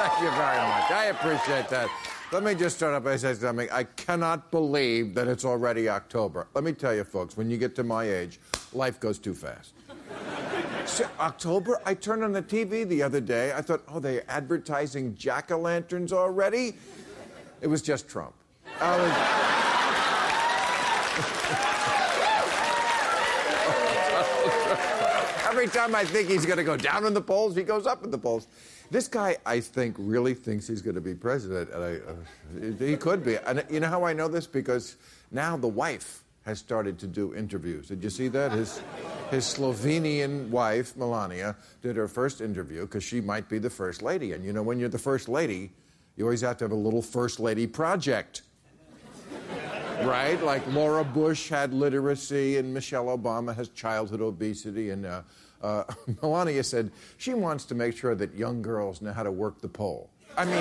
Thank you very much. I appreciate that. Let me just start up by saying something. I cannot believe that it's already October. Let me tell you, folks, when you get to my age, life goes too fast. So, October? I turned on the TV the other day. I thought, oh, they're advertising jack o' lanterns already? It was just Trump. I was- Every time I think he's going to go down in the polls, he goes up in the polls. This guy, I think, really thinks he's going to be president, and I, uh, he could be. And you know how I know this? Because now the wife has started to do interviews. Did you see that? His, his Slovenian wife, Melania, did her first interview because she might be the first lady. And you know, when you're the first lady, you always have to have a little first lady project right? Like Laura Bush had literacy, and Michelle Obama has childhood obesity, and uh, uh, Melania said she wants to make sure that young girls know how to work the pole. I mean,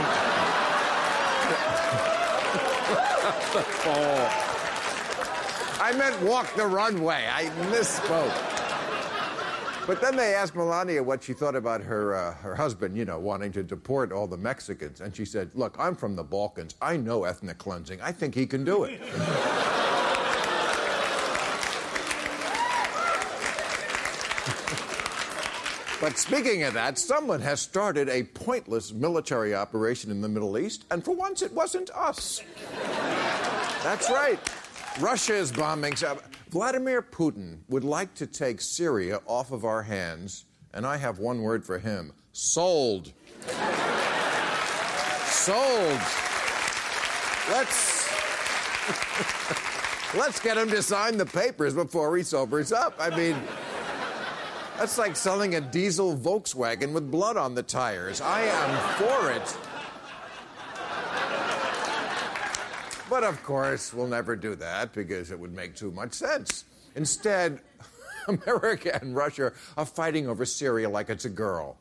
the pole. I meant walk the runway. I misspoke. But then they asked Melania what she thought about her, uh, her husband, you know, wanting to deport all the Mexicans. And she said, Look, I'm from the Balkans. I know ethnic cleansing. I think he can do it. But speaking of that, someone has started a pointless military operation in the Middle East, and for once it wasn't us. That's right. Russia is bombing. Vladimir Putin would like to take Syria off of our hands, and I have one word for him sold. sold. Let's. Let's get him to sign the papers before he sobers up. I mean, that's like selling a diesel Volkswagen with blood on the tires. I am for it. But of course, we'll never do that because it would make too much sense. Instead, America and Russia are fighting over Syria like it's a girl.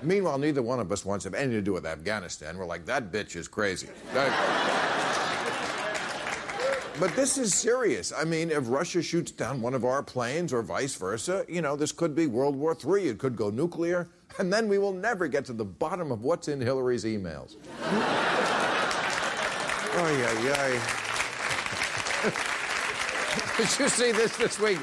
Meanwhile, neither one of us wants to have anything to do with Afghanistan. We're like, that bitch is crazy. That- But this is serious. I mean, if Russia shoots down one of our planes or vice versa, you know, this could be World War III. It could go nuclear. And then we will never get to the bottom of what's in Hillary's emails. Oh, yeah, yeah. Did you see this this week?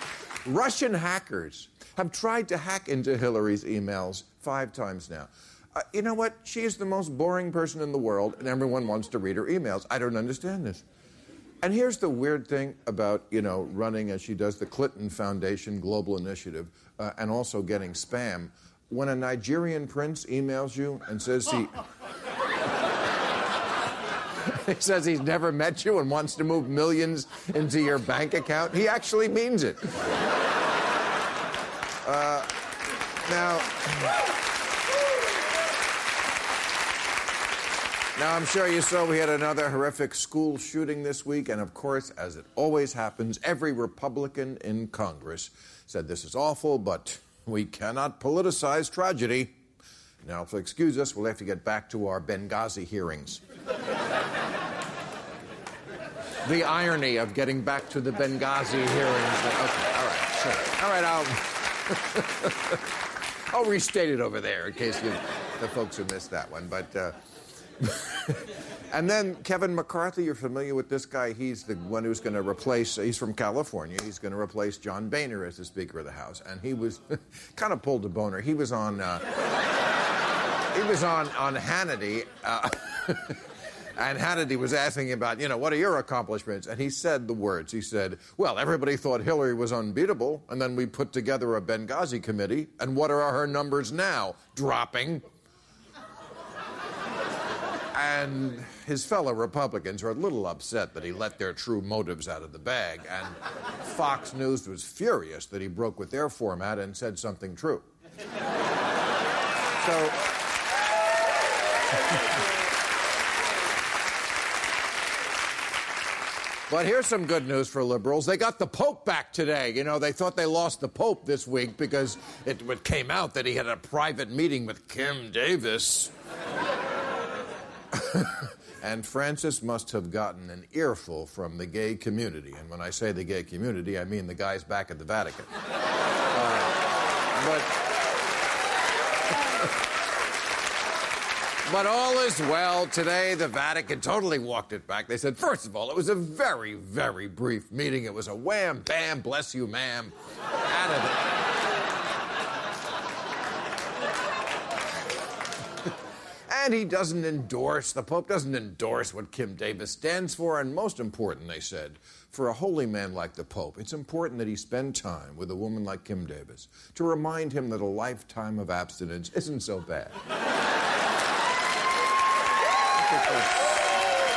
Russian hackers have tried to hack into Hillary's emails five times now. Uh, you know what? She is the most boring person in the world, and everyone wants to read her emails. I don't understand this. And here's the weird thing about, you know, running as she does the Clinton Foundation Global Initiative uh, and also getting spam. When a Nigerian prince emails you and says he. he says he's never met you and wants to move millions into your bank account, he actually means it. Uh, now. Now, I'm sure you saw we had another horrific school shooting this week, and of course, as it always happens, every Republican in Congress said this is awful, but we cannot politicize tragedy. Now, if you'll excuse us, we'll have to get back to our Benghazi hearings. the irony of getting back to the Benghazi hearings. Okay, all right. All right, I'll, I'll restate it over there in case you, the folks who missed that one. But. Uh, and then Kevin McCarthy, you're familiar with this guy. He's the one who's going to replace, he's from California. He's going to replace John Boehner as the Speaker of the House. And he was kind of pulled a boner. He was on, uh, he was on, on Hannity. Uh, And Hannity was asking about, you know, what are your accomplishments? And he said the words. He said, well, everybody thought Hillary was unbeatable, and then we put together a Benghazi committee, and what are her numbers now? Dropping. And his fellow Republicans are a little upset that he let their true motives out of the bag. And Fox News was furious that he broke with their format and said something true. So. But here's some good news for liberals. They got the Pope back today. You know, they thought they lost the Pope this week because it, it came out that he had a private meeting with Kim Davis. and Francis must have gotten an earful from the gay community. And when I say the gay community, I mean the guys back at the Vatican. Uh, but. But all is well. Today, the Vatican totally walked it back. They said, first of all, it was a very, very brief meeting. It was a wham, bam, bless you, ma'am. Out of it. And he doesn't endorse, the Pope doesn't endorse what Kim Davis stands for. And most important, they said, for a holy man like the Pope, it's important that he spend time with a woman like Kim Davis to remind him that a lifetime of abstinence isn't so bad.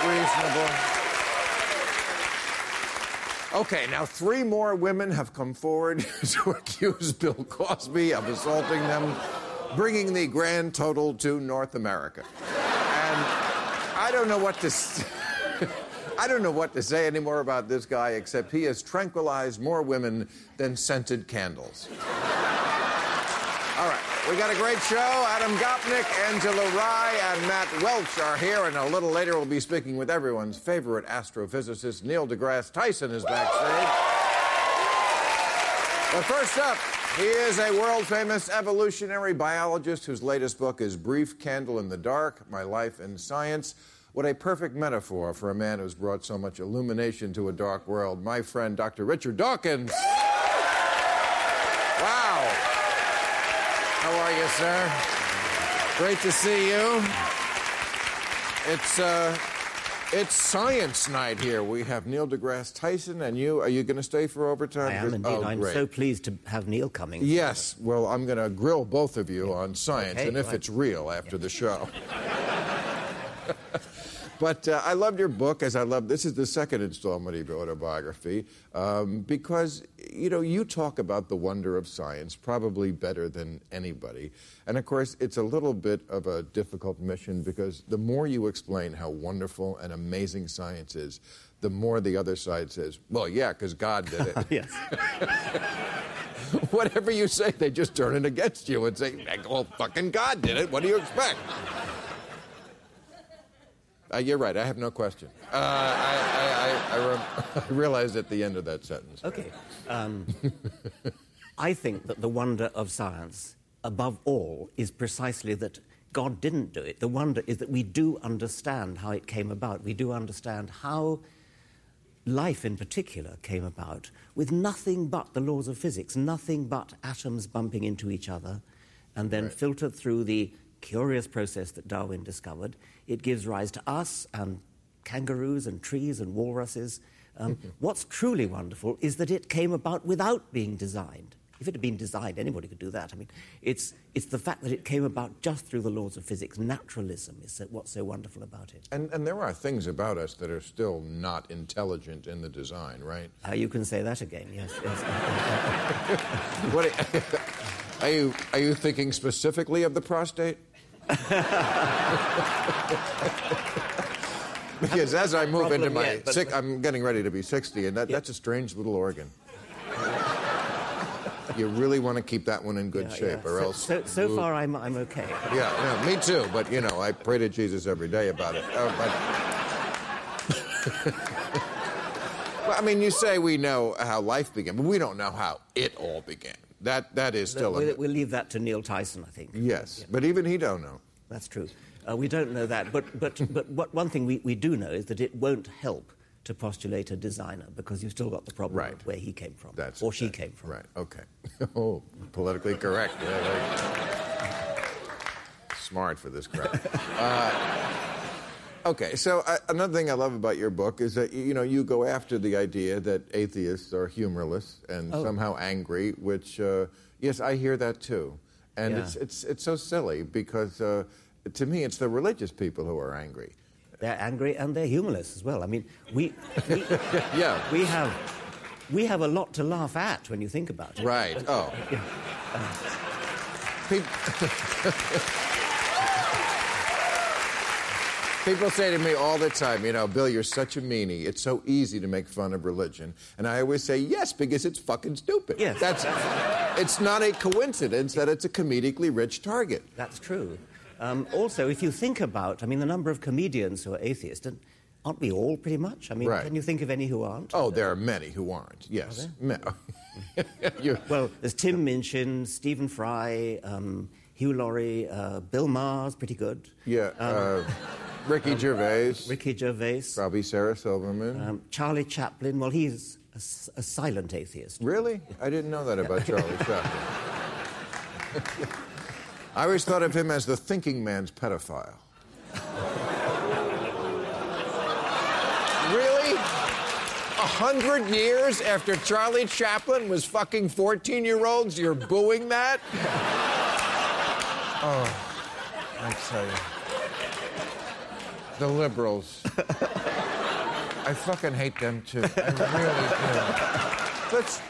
reasonable. Okay, now three more women have come forward to accuse Bill Cosby of assaulting them, bringing the grand total to North America. And I don't know what to. s- I don't know what to say anymore about this guy, except he has tranquilized more women than scented candles. All right, we got a great show. Adam Gopnik, Angela Rye, and Matt Welch are here, and a little later we'll be speaking with everyone's favorite astrophysicist, Neil deGrasse Tyson, is backstage. But first up, he is a world famous evolutionary biologist whose latest book is Brief Candle in the Dark My Life in Science. What a perfect metaphor for a man who's brought so much illumination to a dark world. My friend, Dr. Richard Dawkins. Wow. How are you, sir? Great to see you. It's uh, it's science night here. We have Neil deGrasse Tyson and you. Are you going to stay for overtime? I am indeed. Oh, I'm great. so pleased to have Neil coming. Yes. Well, I'm going to grill both of you on science Okay, and if right. it's real after the show. But uh, I loved your book, as I love. This is the second installment of your autobiography, um, because you know you talk about the wonder of science probably better than anybody. And of course, it's a little bit of a difficult mission because the more you explain how wonderful and amazing science is, the more the other side says, "Well, yeah, because God did it." Yes. Whatever you say, they just turn it against you and say, "Well, fucking God did it. What do you expect?" Uh, you're right. I have no question. Uh, I, I, I, re- I realized at the end of that sentence. Okay. Um, I think that the wonder of science, above all, is precisely that God didn't do it. The wonder is that we do understand how it came about. We do understand how life in particular came about with nothing but the laws of physics, nothing but atoms bumping into each other, and then filtered through the curious process that Darwin discovered. It gives rise to us and kangaroos and trees and walruses. Um, what's truly wonderful is that it came about without being designed. If it had been designed, anybody could do that. I mean, it's, it's the fact that it came about just through the laws of physics. Naturalism is so- what's so wonderful about it. And, and there are things about us that are still not intelligent in the design, right? Uh, you can say that again, yes. yes. What are you, are you thinking specifically of the prostate? because as I move into my yet, I'm getting ready to be 60, and that, that's a strange little organ. you really want to keep that one in good Yeah, shape, yeah. or so, else. So, so far, I'm, I'm okay. Yeah, yeah, me too. But you know, I pray to Jesus every day about it. Uh, but, well, I mean, you say we know how life began, but we don't know how it all began. That that is still. We'll, a, we'll leave that to Neil Tyson, I think. yes, but even he don't know. That's true. Uh, we don't know that, but, but, but what, one thing we, we do know is that it won't help to postulate a designer because you've still got the problem Right. where he came from That's or she came from. Right. Okay. Oh, politically correct. Yeah. Smart for this crowd. Uh, Okay, so uh, another thing I love about your book is that you know you go after the idea that atheists are humorless and Oh. somehow angry, which uh, yes, I hear that too, and Yeah. it's it's it's so silly because uh, to me it's the religious people who are angry. They're angry and they're humorless as well. I mean, we, we, Yeah. we, have, we have a lot to laugh at when you think about it. Right. Oh. People say to me all the time, you know, Bill, you're such a meanie. It's so easy to make fun of religion. And I always say, yes, because it's fucking stupid. Yes. That's, it's not a coincidence that it's a comedically rich target. That's true. Um, also, if you think about, I mean, the number of comedians who are atheists, and aren't we all pretty much? I mean, Right. can you think of any who aren't? Oh, there are many who aren't. Yes. Me- You- Well, there's Tim Minchin, Stephen Fry, um, Hugh Laurie, uh, Bill Maher's pretty good. yeah. Uh, Ricky Gervais. Ricky Gervais, Probably Sarah Silverman. um, Charlie Chaplin. Well, he's a silent atheist. Really? I didn't know that about Charlie Chaplin. I always thought of him as the thinking man's pedophile. really? A hundred years after Charlie Chaplin was fucking 14 year olds, you're booing that? Oh, I tell you. The liberals. I fucking hate them too. I really do. Let's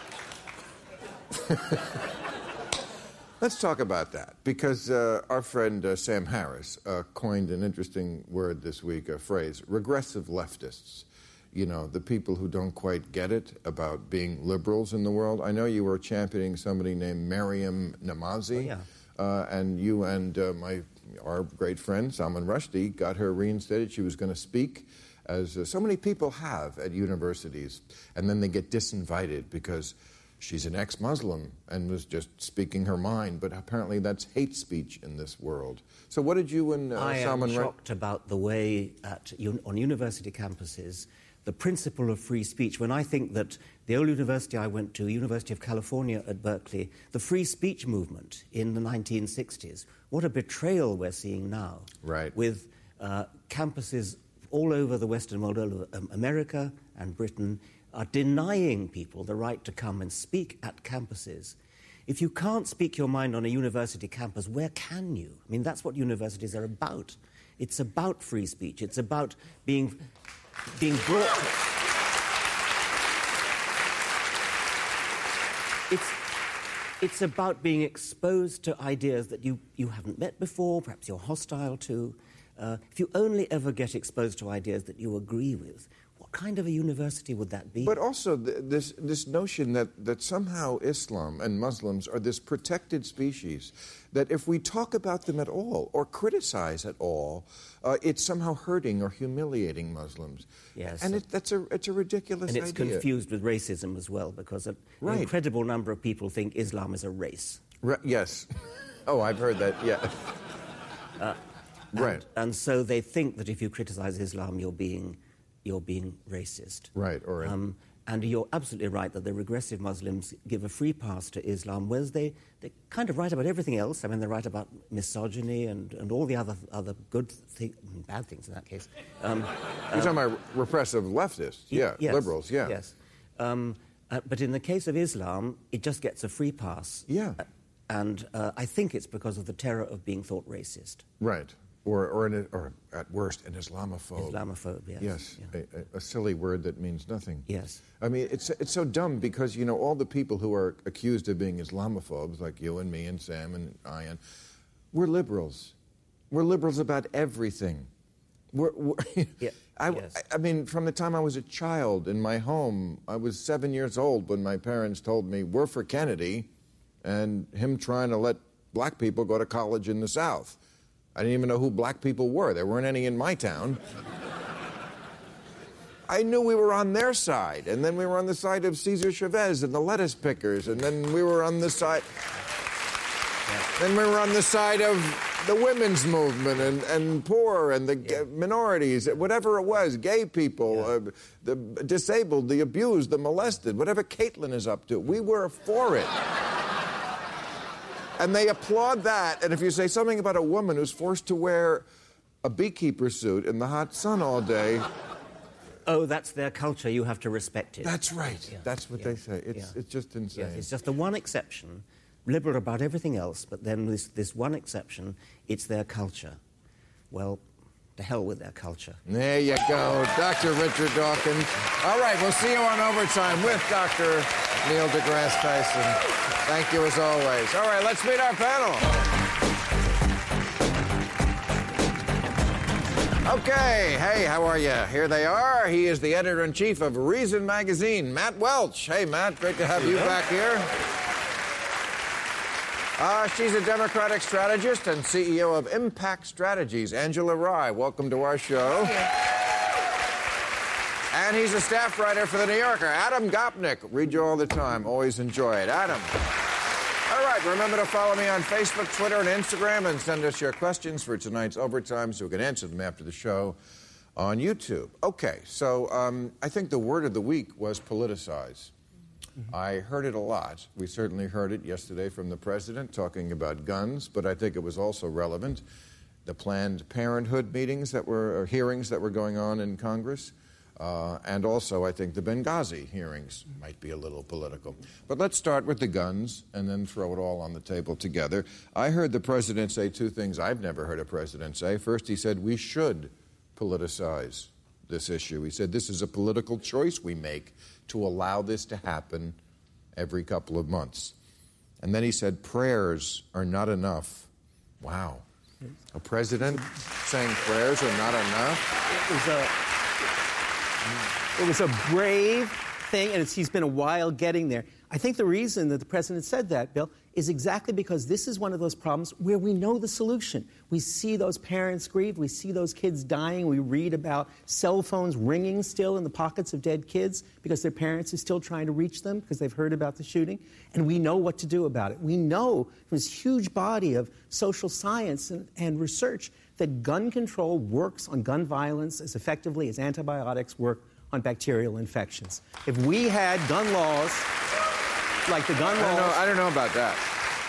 let's talk about that because uh, our friend uh, Sam Harris uh, coined an interesting word this week, a phrase: regressive leftists. You know, the people who don't quite get it about being liberals in the world. I know you were championing somebody named Maryam Namazie. Oh, yeah. Uh, and you and uh, my our great friend Salman Rushdie got her reinstated. She was going to speak, as uh, so many people have at universities, and then they get disinvited because she's an ex-Muslim and was just speaking her mind. But apparently, that's hate speech in this world. So, what did you and uh, I am Salman? Ru- shocked about the way at, un- on university campuses the principle of free speech. When I think that the old university I went to, University of California at Berkeley, the free speech movement in the 1960s, what a betrayal we're seeing now. Right. With uh, campuses all over the Western world, all over um, America and Britain, are denying people the right to come and speak at campuses. If you can't speak your mind on a university campus, where can you? I mean, that's what universities are about. It's about free speech. It's about being, being brought. It's, it's about being exposed to ideas that you, you haven't met before, perhaps you're hostile to. Uh, if you only ever get exposed to ideas that you agree with, what kind of a university would that be? But also th- this this notion that that somehow Islam and Muslims are this protected species, that if we talk about them at all or criticize at all, uh, it's somehow hurting or humiliating Muslims. Yes. and it, that's a it's a ridiculous and it's idea. confused with racism as well, because an Right. incredible number of people think Islam is a race. Ra- yes. Oh, I've heard that. Yeah. right. And so they think that if you criticize Islam, you're being, you're being racist. Right, or- Um, and you're absolutely right that the regressive Muslims give a free pass to Islam, whereas they, they kind of write about everything else. I mean, they write about misogyny and, and all the other, other good things, bad things in that case. Um, You're talking about repressive leftists. Yeah. yes, Liberals. Yeah. Yes. Um, uh, but in the case of Islam, it just gets a free pass. Yeah. Uh, and uh, I think it's because of the terror of being thought racist. Right. Or or, an, or at worst an Islamophobe. Islamophobe, yes. Yes, Yeah. a, a- silly word that means nothing. Yes. I mean, it's, it's so dumb because, you know, all the people who are accused of being Islamophobes, like you and me and Sam and I, and we're liberals. We're liberals about everything. We're, we're Yeah, I, yes. I mean, from the time I was a child in my home, I was seven years old when my parents told me, we're for Kennedy and him trying to let black people go to college in the South. I didn't even know who black people were. There weren't any in my town. I knew we were on their side, and then we were on the side of Cesar Chavez and the lettuce pickers, and then we were on the side. Then we were on the side of the women's movement and, and poor and the ga- minorities, whatever it was, gay people, uh, the disabled, the abused, the molested, whatever Caitlyn is up to. We were for it. And they applaud that. And if you say something about a woman who's forced to wear a beekeeper suit in the hot sun all day. Oh, that's their culture. You have to respect it. That's right. Yeah, That's what yeah, they say. It's, yeah. it's just insane. Yes, it's just the one exception, liberal about everything else, but then this, this one exception, it's their culture. Well, to hell with their culture. There you go, Dr. Richard Dawkins. All right, we'll see you on overtime with Dr. Neil deGrasse Tyson. Thank you as always. All right, let's meet our panel. Okay, hey, how are you? Here they are. He is the editor in chief of Reason Magazine, Matt Welch. Hey, Matt, great to have you back here. Uh, she's a Democratic strategist and CEO of Impact Strategies, Angela Rye. Welcome to our show. And he's a staff writer for The New Yorker, Adam Gopnik. Read you all the time. Always enjoy it. Adam. All right, remember to follow me on Facebook, Twitter, and Instagram, and send us your questions for tonight's overtime so we can answer them after the show on YouTube. Okay, so um, I think the word of the week was politicize. I heard it a lot. We certainly heard it yesterday from the president talking about guns, but I think it was also relevant. The Planned Parenthood meetings that were, or hearings that were going on in Congress. Uh, and also, I think the Benghazi hearings might be a little political. But let's start with the guns and then throw it all on the table together. I heard the president say two things I've never heard a president say. First, he said we should politicize this issue. He said this is a political choice we make to allow this to happen every couple of months. And then he said prayers are not enough. Wow. A president saying prayers are not enough? It was a it was a brave thing, and he's been a while getting there. I think the reason that the president said that, Bill, is exactly because this is one of those problems where we know the solution. We see those parents grieve, we see those kids dying, we read about cell phones ringing still in the pockets of dead kids because their parents are still trying to reach them because they've heard about the shooting, and we know what to do about it. We know from this huge body of social science and, and research that gun control works on gun violence as effectively as antibiotics work on bacterial infections. If we had gun laws like the gun I don't know, laws, I don't know about that.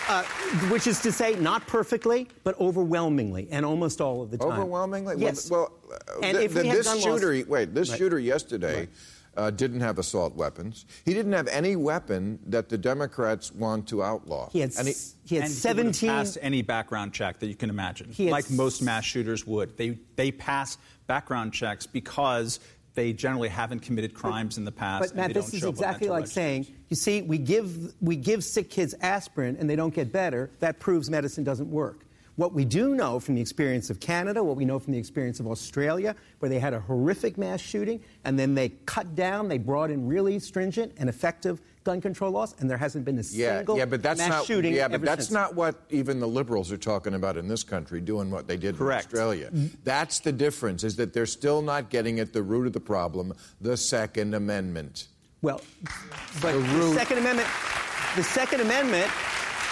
uh, which is to say, not perfectly, but overwhelmingly, and almost all of the time. Overwhelmingly? Yes. Well, well And th- if we th- had this gun laws- wait, this Right. shooter yesterday uh, didn't have assault weapons. He didn't have any weapon that the Democrats want to outlaw. He had, And he- he had and he 17. passed any background check that you can imagine, He had like most mass shooters would. They they pass background checks because they generally haven't committed crimes in the past. But and Matt, they this don't is show up with exactly mental like saying, you see, we give we give sick kids aspirin and they don't get better. That proves medicine doesn't work. What we do know from the experience of Canada, what we know from the experience of Australia, where they had a horrific mass shooting and then they cut down, they brought in really stringent and effective gun control laws, and there hasn't been a yeah, single yeah, but that's mass not. shooting yeah, but that's since. not what even the liberals are talking about in this country, doing what they did Correct. in Australia. Mm-hmm. That's the difference. Is that they're still not getting at the root of the problem, the Second Amendment. Well, but The the, Second Amendment, the Second Amendment,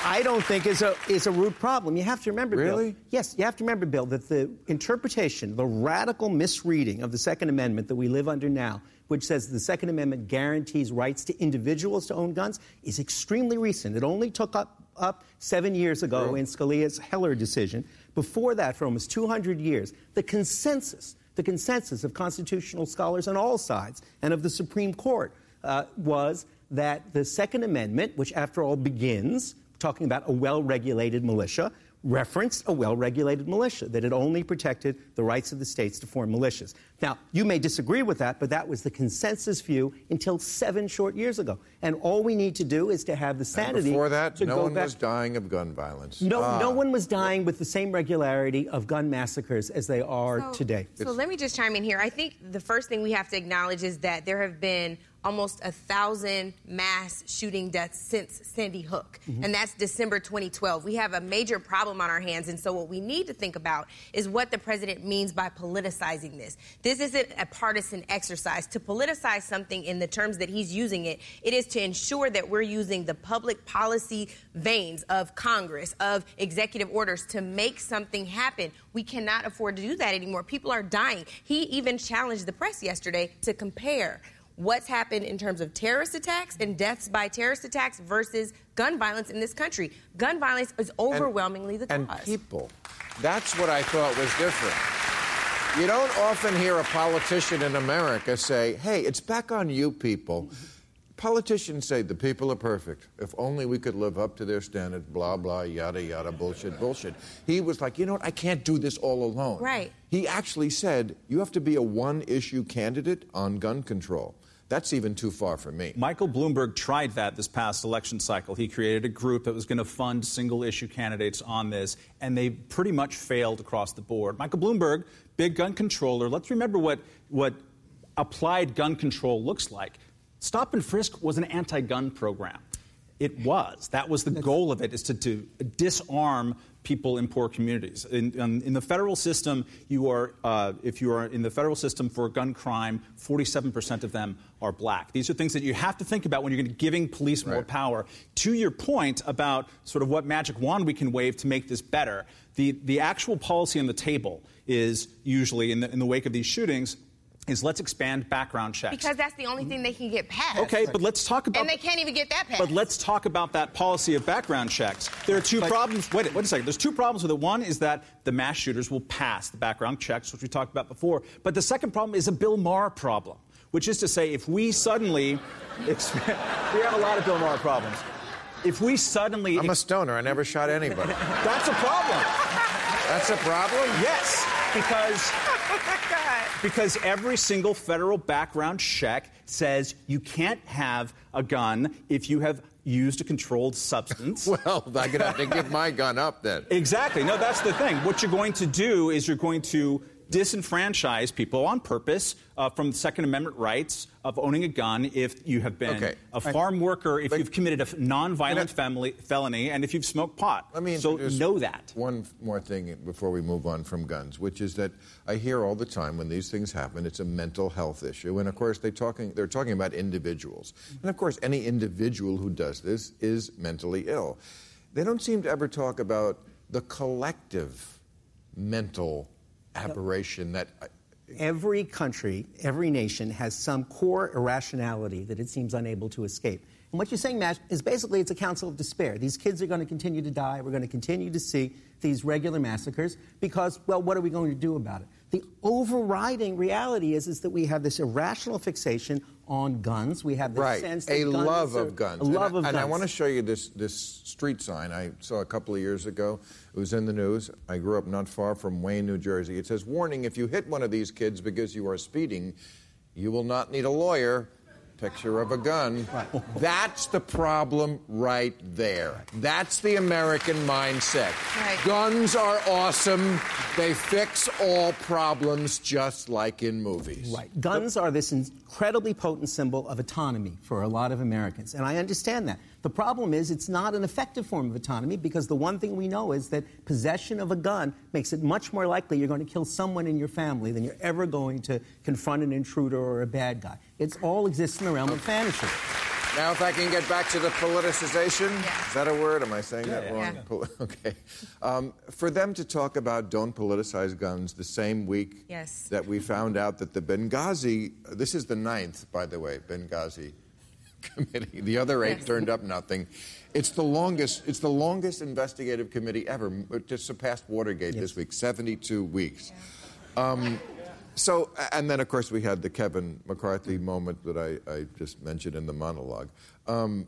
I don't think is a is a root problem. You have to remember, Really? Bill. Yes, you have to remember, Bill, that the interpretation, the radical misreading of the Second Amendment that we live under now, which says the Second Amendment guarantees rights to individuals to own guns, is extremely recent. It only took up up seven years ago True. in Scalia's Heller decision. Before that, for almost 200 years, the consensus, the consensus of constitutional scholars on all sides and of the Supreme Court uh, was that the Second Amendment, which after all begins talking about a well regulated militia, referenced a well regulated militia, that it only protected the rights of the states to form militias. Now, you may disagree with that, but that was the consensus view until seven short years ago. And all we need to do is to have the sanity. And sanity before that, to no go one back. was dying of gun violence. No, Ah. no one was dying with the same regularity of gun massacres as they are So- today. So let me just chime in here. I think the first thing we have to acknowledge is that there have been almost a thousand mass shooting deaths since Sandy Hook, Mm-hmm. and that's December 2012. We have a major problem on our hands, and so what we need to think about is what the president means by politicizing this. This isn't a partisan exercise. To politicize something in the terms that he's using it, it is to ensure that we're using the public policy veins of Congress, of executive orders to make something happen. We cannot afford to do that anymore. People are dying. He even challenged the press yesterday to compare what's happened in terms of terrorist attacks and deaths by terrorist attacks versus gun violence in this country. Gun violence is overwhelmingly the cause. and people. That's what I thought was different. You don't often hear a politician in America say, hey, it's back on you people. Politicians say the people are perfect. If only we could live up to their standards, blah, blah, yada, yada, bullshit, bullshit. He was like, you know what? I can't do this all alone. Right. He actually said, you have to be a one issue candidate on gun control. That's even too far for me. Michael Bloomberg tried that this past election cycle. He created a group that was going to fund single issue candidates on this, and they pretty much failed across the board. Michael Bloomberg, big gun controller. Let's remember what, what applied gun control looks like. Stop and frisk was an anti gun program. It was. That was the goal of it, is to, to disarm people in poor communities. In, in, in the federal system, you are, uh, if you are in the federal system for gun crime, 47% of them are black. These are things that you have to think about when you're giving police more Right. power. To your point about sort of what magic wand we can wave to make this better, the, the actual policy on the table is usually, in the, in the wake of these shootings, is let's expand background checks. Because that's the only thing they can get passed. Okay, but let's talk about. And they can't even get that passed. But let's talk about that policy of background checks. There are two problems. Wait, wait a second. There's two problems with it. One is that the mass shooters will pass the background checks, which we talked about before. But the second problem is a Bill Maher problem, which is to say, if we suddenly, expand, we have a lot of Bill Maher problems. If we suddenly, I'm a stoner. I never shot anybody. that's a problem. That's a problem? Yes, because because every single federal background check says you can't have a gun if you have used a controlled substance. Well, I'm going to have to give my gun up then. Exactly. No, that's the thing. What you're going to do is you're going to disenfranchise people on purpose uh, from Second Amendment rights of owning a gun if you have been Okay. a farm worker, if you've committed a nonviolent I- family, felony, and if you've smoked pot. Let me so know that. One more thing before we move on from guns, which is that I hear all the time when these things happen, it's a mental health issue, and of course they talking they're talking about individuals, and of course any individual who does this is mentally ill. They don't seem to ever talk about the collective mental aberration that. Every country, every nation has some core irrationality that it seems unable to escape. And what you're saying, Matt, is basically it's a counsel of despair. These kids are going to continue to die. We're going to continue to see these regular massacres because, well, what are we going to do about it? The overriding reality is, is that we have this irrational fixation on guns. We have this right, sense that a guns love are- of guns. A love and, of I, and guns. I want to show you this this street sign I saw a couple of years ago. It was in the news. I grew up not far from Wayne, New Jersey. It says, "Warning: If you hit one of these kids because you are speeding, you will not need a lawyer." Picture of a gun. That's the problem right there. That's the American mindset. Right. Guns are awesome. They fix all problems just like in movies. Right. Guns are this incredibly potent symbol of autonomy for a lot of Americans, and I understand that. The problem is it's not an effective form of autonomy because the one thing we know is that possession of a gun makes it much more likely you're going to kill someone in your family than you're ever going to confront an intruder or a bad guy. It all exists in the realm of fantasy. Now, if I can get back to the politicization, Yeah. is that a word? Am I saying that yeah, wrong? yeah. Pol- okay. Um, for them to talk about don't politicize guns the same week Yes. that we found out that the Benghazi, this is the ninth, by the way, Benghazi committee. The other eight Yes. turned up nothing. It's the longest. It's the longest investigative committee ever. It just surpassed Watergate this week. Seventy-two weeks. Um, so, and then of course we had the Kevin McCarthy moment that I, I just mentioned in the monologue. Um,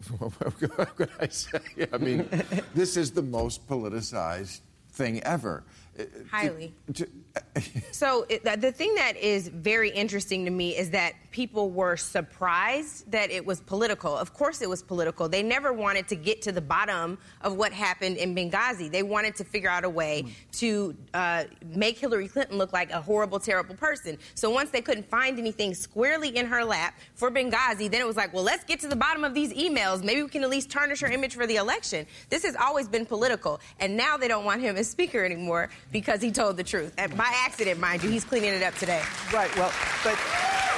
what could I say? I mean, this is the most politicized thing ever. Highly. So it, the- the thing that is very interesting to me is that people were surprised that it was political. Of course, it was political. They never wanted to get to the bottom of what happened in Benghazi. They wanted to figure out a way to uh, make Hillary Clinton look like a horrible, terrible person. So once they couldn't find anything squarely in her lap for Benghazi, then it was like, well, let's get to the bottom of these emails. Maybe we can at least tarnish her image for the election. This has always been political, and now they don't want him as speaker anymore because he told the truth. And by accident, mind you, he's cleaning it up today. Right, well, but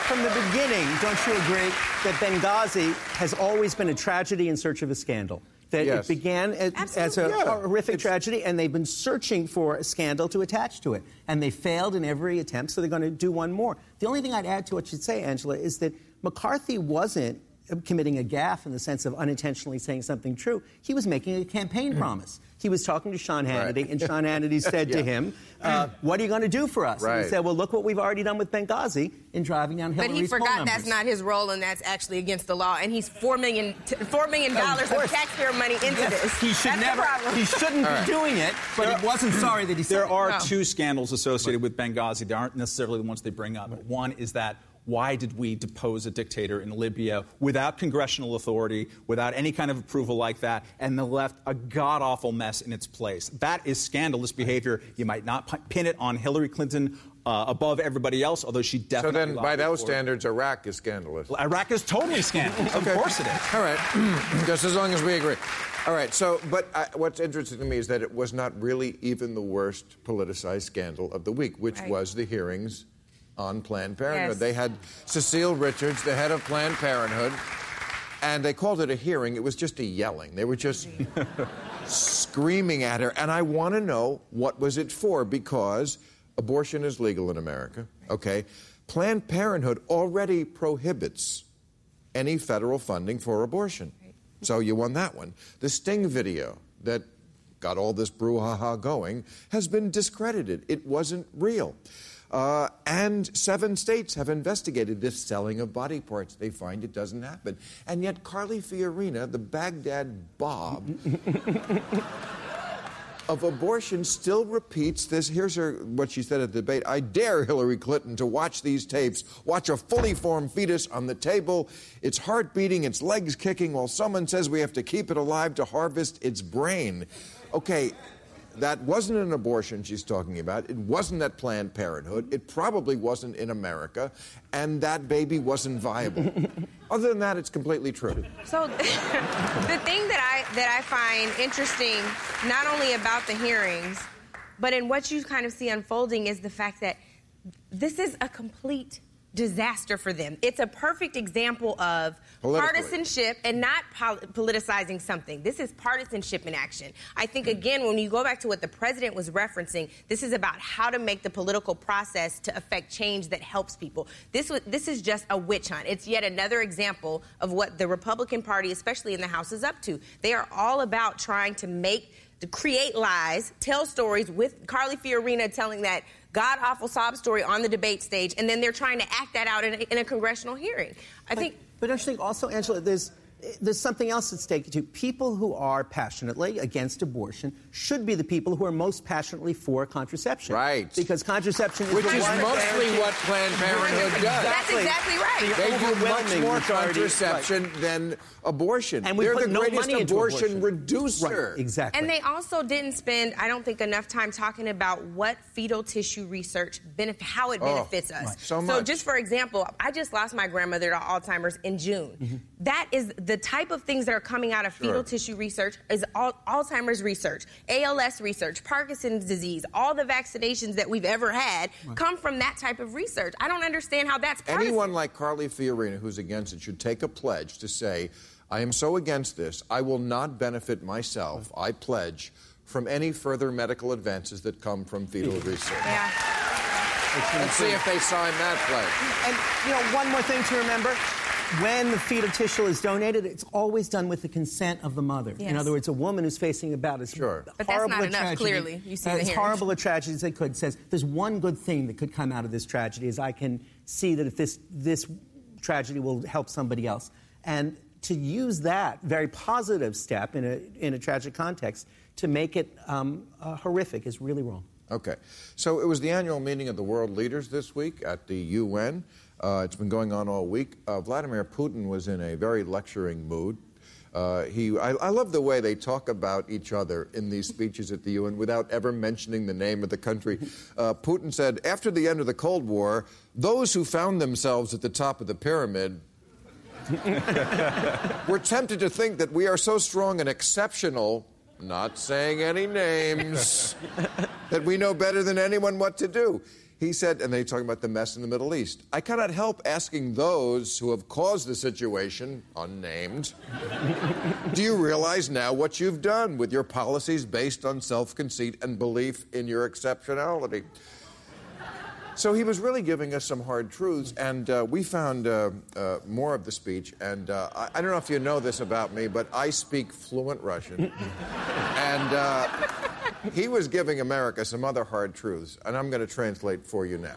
from the beginning, don't you agree that Benghazi has always been a tragedy in search of a scandal? That Yes. it began as, as a Yeah. horrific It's- tragedy, and they've been searching for a scandal to attach to it. And they failed in every attempt, so they're going to do one more. The only thing I'd add to what you say, Angela, is that McCarthy wasn't committing a gaffe in the sense of unintentionally saying something true. He was making a campaign mm. promise. He was talking to Sean Hannity, Right. and Sean Hannity said to him, uh, "What are you going to do for us?" And he said, "Well, look what we've already done with Benghazi in driving down Hillary's But he forgot poll that's not his role, and that's actually against the law. And he's four million, t- four million dollars of, course. taxpayer money into this. He should that's never, he shouldn't All right. be doing it, but he wasn't sorry that he said There it. are No. two scandals associated with Benghazi. They aren't necessarily the ones they bring up. One is that why did we depose a dictator in Libya without congressional authority, without any kind of approval like that, and then left a god awful mess in its place? That is scandalous behavior. You might not pin it on Hillary Clinton uh, above everybody else, although she definitely. So definitely. then, by those for it. standards, Iraq is scandalous. Iraq is totally scandalous. Of course it is. All right, just as long as we agree. All right, so, but uh, what's interesting to me is that it was not really even the worst politicized scandal of the week, which Right. was the hearings on Planned Parenthood. Yes. They had Cecile Richards, the head of Planned Parenthood, and they called it a hearing. It was just a yelling. They were just screaming at her. And I want to know what was it for because abortion is legal in America, okay? Planned Parenthood already prohibits any federal funding for abortion. So you won that one. The Sting video that got all this brouhaha going has been discredited. It wasn't real. Uh, and seven states have investigated this selling of body parts. They find it doesn't happen. And yet, Carly Fiorina, the Baghdad Bob of abortion, still repeats this. Here's her, what she said at the debate I dare Hillary Clinton to watch these tapes, watch a fully formed fetus on the table, its heart beating, its legs kicking, while someone says we have to keep it alive to harvest its brain. Okay, that wasn't an abortion she's talking about. It wasn't at Planned Parenthood. It probably wasn't in America. And that baby wasn't viable. Other than that, it's completely true. So the thing that I that I find interesting, not only about the hearings, but in what you kind of see unfolding, is the fact that this is a complete disaster for them. It's a perfect example of Politically. Partisanship and not pol- politicizing something. This is partisanship in action. I think hmm. again, when you go back to what the president was referencing, this is about how to make the political process to affect change that helps people. This was this is just a witch hunt. It's yet another example of what the Republican Party, especially in the House, is up to. They are all about trying to make to create lies, tell stories with Carly Fiorina telling that god awful sob story on the debate stage, and then they're trying to act that out in a, in a congressional hearing. I think. But don't you think also, Angela, there's there's something else at stake too. People who are passionately against abortion should be the people who are most passionately for contraception. Right. Because contraception is Which the is one mostly what Planned Parenthood does. That's exactly right. The They do much more majority- contraception than abortion. And we They're put the no greatest money into abortion, abortion. reducer. Right, exactly. And they also didn't spend, I don't think, enough time talking about what fetal tissue research benefit, how it Oh, benefits us. right. So much. just for example, I just lost my grandmother to Alzheimer's in June. Mm-hmm. That is the type of things that are coming out of fetal Sure. tissue research is al- Alzheimer's research, ALS research, Parkinson's disease, all the vaccinations that we've ever had come from that type of research. I don't understand how that's partisan. Anyone like Carly Fiorina who's against it should take a pledge to say, I am so against this, I will not benefit myself, I pledge, from any further medical advances that come from fetal research. Yeah. Let's see if they sign that pledge. And you know, one more thing to remember: when the fetal tissue is donated, it's always done with the consent of the mother. In other words, a woman who's facing about as Sure. But that's not a enough, tragedy, clearly. You see the as horrible a tragedy as they could says there's one good thing that could come out of this tragedy is I can see that if this this tragedy will help somebody else, and to use that very positive step in a in a tragic context to make it um, uh, horrific is really wrong. Okay. So it was the annual meeting of the world leaders this week at the UN. Uh, it's been going on all week. Uh, Vladimir Putin was in a very lecturing mood. Uh, he, I, I love the way they talk about each other in these speeches at the UN without ever mentioning the name of the country. Uh, Putin said, after the end of the Cold War, those who found themselves at the top of the pyramid we're tempted to think that we are so strong and exceptional, not saying any names, that we know better than anyone what to do. He said, and they talking about the mess in the Middle East. I cannot help asking those who have caused the situation, unnamed, do you realize now what you've done with your policies based on self conceit and belief in your exceptionality? so he was really giving us some hard truths, and uh, we found uh, uh, more of the speech. And uh, I, I, don't know if you know this about me, but I speak fluent Russian. and uh, he was giving America some other hard truths, and I'm going to translate for you now.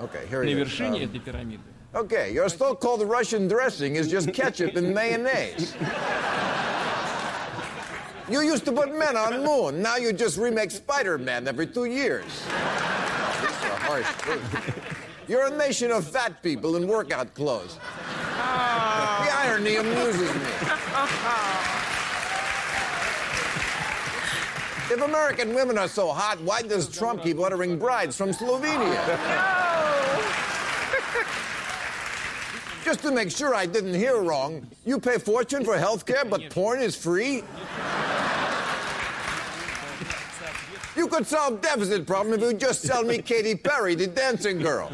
Okay, here he is. Um, okay, your so called Russian dressing is just ketchup and mayonnaise. You used to put men on moon. Now you just remake Spider-Man every two years. You're a nation of fat people in workout clothes. The irony amuses me. If American women are so hot, why does Trump keep ordering brides from Slovenia? Just to make sure I didn't hear wrong, you pay fortune for health care, but porn is free? You could solve deficit problem if you just sell me Katy Perry, the dancing girl.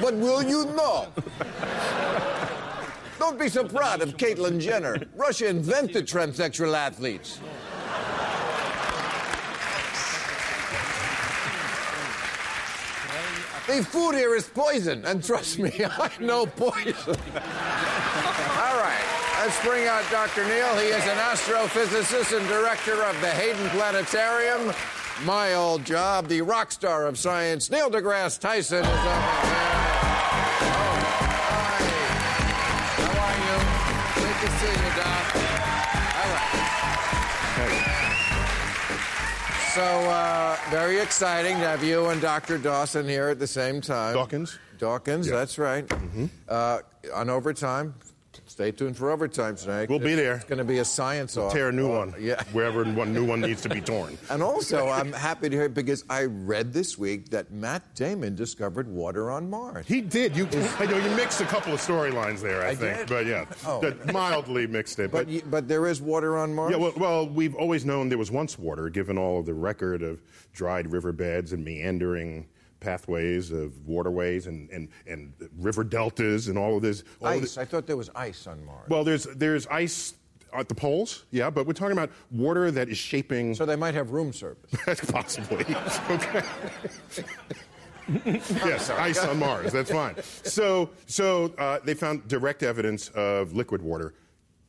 But will you know? Don't be so proud of Caitlyn Jenner. Russia invented transsexual athletes. The food here is poison, and trust me, I know poison. All right, let's bring out Dr. Neil. He is an astrophysicist and director of the Hayden Planetarium. My old job, the rock star of science, Neil deGrasse Tyson, is over here. Oh. How are you? Good to see you, Doc. All right. So, uh, very exciting to have you and Dr. Dawson here at the same time. Dawkins? Dawkins, Yeah. Mm-hmm. that's right. Uh, on overtime. Stay tuned for overtime tonight. We'll be there. It's going to be a science off. Tear a new uh, one. Yeah. Wherever one new one needs to be torn. And also, I'm happy to hear because I read this week that Matt Damon discovered water on Mars. He did. You, I know you mixed a couple of storylines there. I, I think, did? but yeah, Oh. mildly mixed it. But, But, y- but there is water on Mars? yeah, well, well, we've always known there was once water, given all of the record of dried riverbeds and meandering pathways of waterways and, and, and river deltas and all of this. All of ice. this- I thought there was ice on Mars. well, there's there's ice at the poles, yeah, but we're talking about water that is shaping. so they might have room service. Possibly. okay. yes, ice on Mars. That's fine. So, so uh, they found direct evidence of liquid water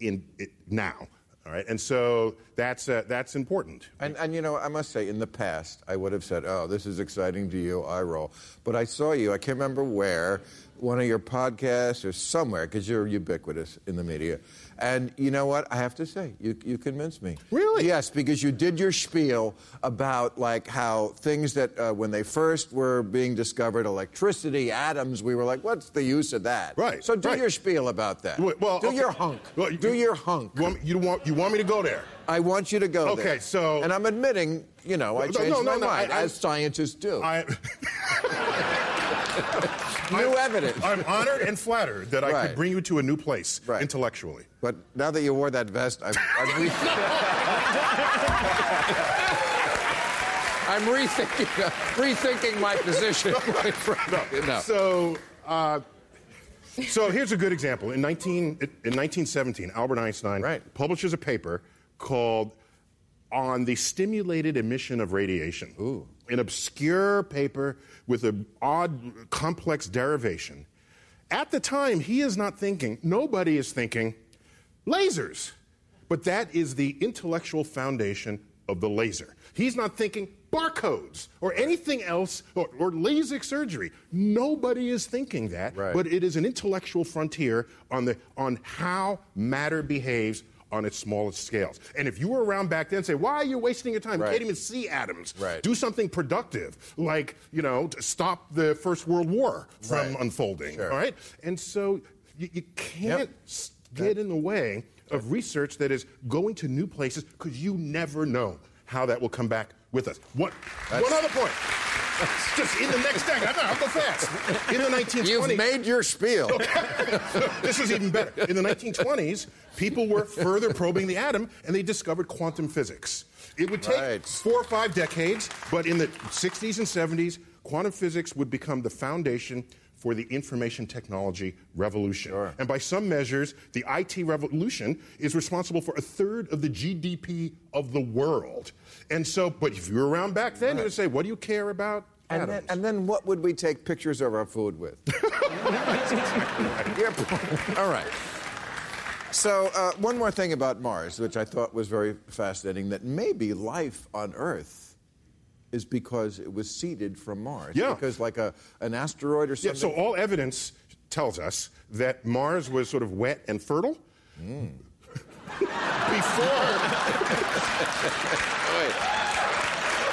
in it now. All right, and so that's uh, that's important. And, and you know, I must say, in the past, I would have said, "Oh, this is exciting to you." I roll, but I saw you. I can't remember where, one of your podcasts or somewhere, because you're ubiquitous in the media. And you know what? I have to say, you you convinced me. Really? Yes, because you did your spiel about like how things that uh, when they first were being discovered, electricity, atoms, we were like, "What's the use of that?" Right, So do right. your spiel about that. Well, do okay. your hunk. Well, do your hunk. You want, you want you want me to go there? I want you to go there. Okay, so- And I'm admitting, you know, I No, changed no, no, my mind, I- I- as scientists do. I, New evidence. I'm honored and flattered that I could bring you to a new place Right. intellectually. but now that you wore that vest, I'm, I'm, re- I'm rethinking, rethinking my position. No. So, uh, so here's a good example. In 19, in 1917, Albert Einstein Right. publishes a paper called "On the Stimulated Emission of Radiation." Ooh. An obscure paper with an odd, complex derivation. At the time, he is not thinking. Nobody is thinking lasers. But that is the intellectual foundation of the laser. He's not thinking barcodes or anything else or, or LASIK surgery. Nobody is thinking that. Right. But it is an intellectual frontier on, the, on how matter behaves on its smallest scales. And if you were around back then, say, why are you wasting your time? You can't even see atoms. Right. Do something productive, like, you know, to stop the First World War from Right. unfolding. Sure. All right? And so you, you can't Yep. get in the way of research that is going to new places because you never know how that will come back with us. What, one other point. Just in the next decade, I'll go fast. In the 1920s, You've made your spiel. this is even better. In the 1920s, people were further probing the atom and they discovered quantum physics. It would take Right. four or five decades, but in the 60s and 70s, quantum physics would become the foundation for the information technology revolution. Sure. And by some measures, the IT revolution is responsible for a third of the GDP of the world. And so, but if you were around back then, you would say, what do you care about And then, and then what would we take pictures of our food with? All right. So, uh, one more thing about Mars, which I thought was very fascinating that maybe life on Earth is because it was seeded from Mars. Yeah. Because, like a, an asteroid or something. Yeah, so all evidence tells us that Mars was sort of wet and fertile Mm. before.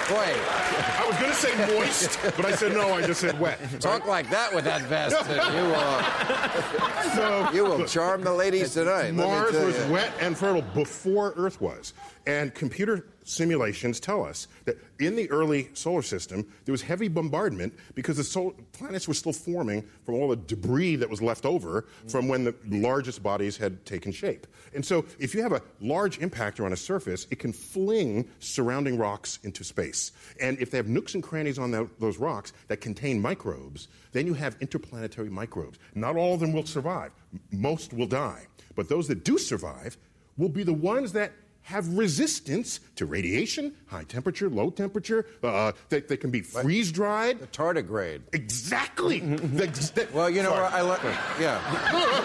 Boy, I was going to say moist, but I said no. I just said wet. talk like that with that vest, and you, uh, So you will charm the ladies tonight. Mars was you. wet and fertile before Earth was. And computer simulations tell us that in the early solar system, there was heavy bombardment because the planets were still forming from all the debris that was left over from when the largest bodies had taken shape. And so, if you have a large impactor on a surface, it can fling surrounding rocks into space. And if they have nooks and crannies on tho- those rocks that contain microbes, then you have interplanetary microbes. Not all of them will survive, most will die. But those that do survive will be the ones that have resistance to radiation, high temperature, low temperature. Uh, they, they can be freeze dried. The tardigrade. Exactly. The- the- Well, you know Sorry. I like. Yeah. No, no.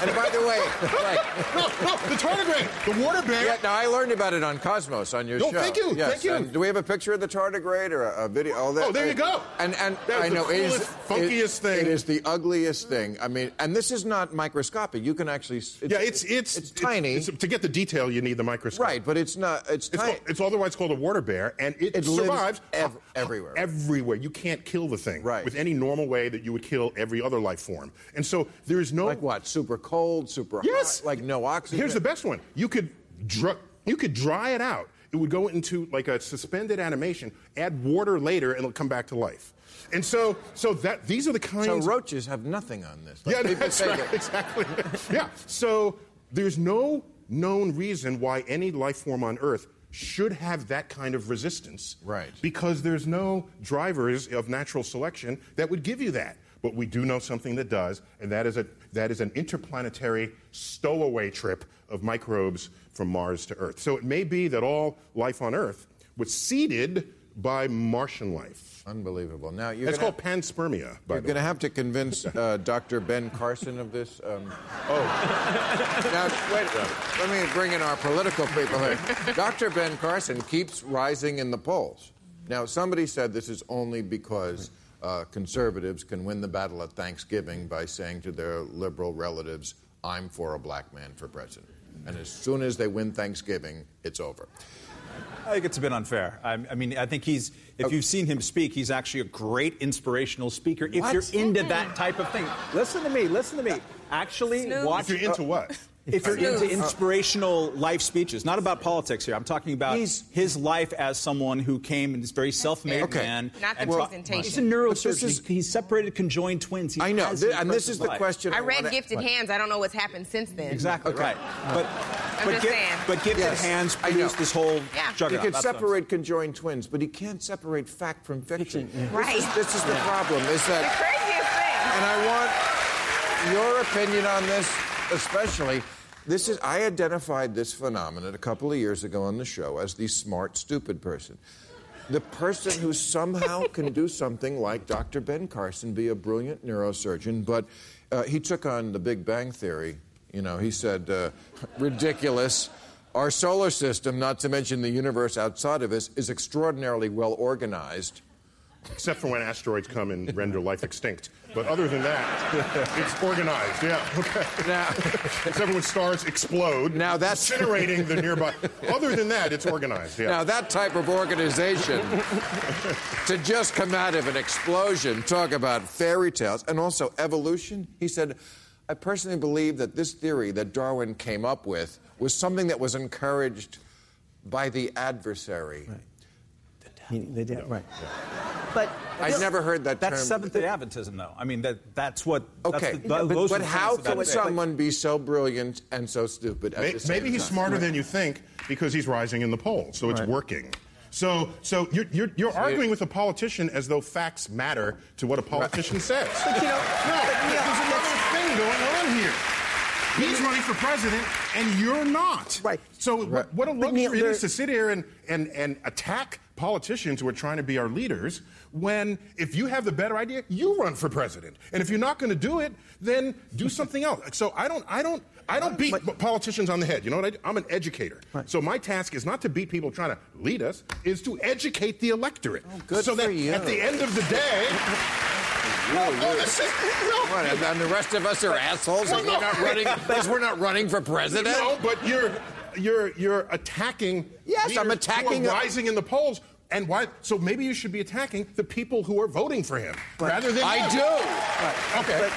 And by the way, right. no, no, the tardigrade, the water bear. Yeah, now I learned about it on Cosmos on your No, show. thank you, Yes, thank you. and do we have a picture of the tardigrade or a, a video? Oh, that, Oh, there you go. And and I the know it is funkiest it- thing. It is the ugliest thing. I mean, and this is not microscopic. You can actually. It's, yeah, it's it's it's tiny. it's- to get the detail, you need the microscope. Right, but it's not. It's It's, called, it's otherwise called a water bear, and it, It survives ev- everywhere. Everywhere. You can't kill the thing Right. with any normal way that you would kill every other life form. And so there is no like what? Super cold, super Yes. hot, like no oxygen. Here's the best one. You could dry, you could dry it out. It would go into like a suspended animation. Add water later, and it'll come back to life. And so, so that these are the kinds. So roaches have nothing on this. Like yeah, that's right. Exactly. yeah. So there's no known reason why any life form on Earth should have that kind of resistance. Right. Because there's no drivers of natural selection that would give you that. But we do know something that does, and that is a that is an interplanetary stowaway trip of microbes from Mars to Earth. So it may be that all life on Earth was seeded by Martian life. Unbelievable. Now you're gonna, called panspermia. You're going to have to convince uh, Dr. Ben Carson of this. Um, oh. now, wait, let me bring in our political people here. Dr. Ben Carson keeps rising in the polls. Now, somebody said this is only because uh, conservatives can win the battle at Thanksgiving by saying to their liberal relatives, I'm for a black man for president. And as soon as they win Thanksgiving, it's over. I think it's a bit unfair. I, I mean, I think he's, if oh. you've seen him speak, he's actually a great inspirational speaker if What? you're into that mm-hmm. type of thing. Listen to me, listen to me. Actually, Snooze. watch. If you're into uh, what? If you're Snooze. into inspirational life speeches, not about politics here. I'm talking about He's- his life as someone who came and is very self-made Okay. man. Not the and ta- presentation. He's a But neurosurgeon. this is- he's separated conjoined twins. He I know, has th- an and this is the life. question. I read wanna- Gifted Hands. I don't know what's happened since then. Exactly Okay. right. But I'm but, just Gi- saying. but Gifted Yes, Hands I know. produced this whole Yeah. juggernaut. He can That's what I'm separate conjoined twins, but he can't separate fact from fiction. Right. This is, this is the problem. Is The that, craziest thing. and I want your opinion on this, especially. This is I identified this phenomenon a couple of years ago on the show as the smart stupid person. The person who somehow can do something like Dr. Ben Carson, be a brilliant neurosurgeon, but uh, he took on the Big Bang Theory. You know, he said, uh, ridiculous. Our solar system, not to mention the universe outside of us, is extraordinarily well organized. except for when asteroids come and render life extinct. But other than that, it's organized. Yeah. Okay. Now, Except when stars explode, Now that's- incinerating the nearby. Other than that, it's organized. Yeah. Now, that type of organization, to just come out of an explosion, talk about fairy tales, and also evolution, he said, I personally believe that this theory that Darwin came up with was something that was encouraged by the adversary. Meaning they did, right. But I'd never heard that That's term. Seventh Day Adventism, though. I mean, that that's what. that's Okay, the- th- but, those are but how can someone be so brilliant and so stupid at May- the same Maybe he's time? smarter than you think because he's rising in the polls, so it's Right. working. So, so you're, you're, you're arguing with a politician as though facts matter to what a politician says. But, you know, no, but, Neil, there's another thing going on here. He's running for president, and you're not. Right. So, what, what a But Neil, it is to sit here and, and, and attack politicians who are trying to be our leaders when if you have the better idea, you run for president. And if you're not going to do it, then do something else. So I don't, I don't, I don't beat politicians on the head. You know what I do? I'm an educator. Right. So my task is not to beat people trying to lead us, is to educate the electorate. Oh, good so that you. at the end of the day, no, oh, no, this is- no. What, and, and the rest of us are assholes Well, because we're not running because we're not running for president. No, but you're you're you're attacking. Yes, I'm leaders who are attacking- rising in the polls. And why? So maybe you should be attacking the people who are voting for him rather than I him. do. Okay. But,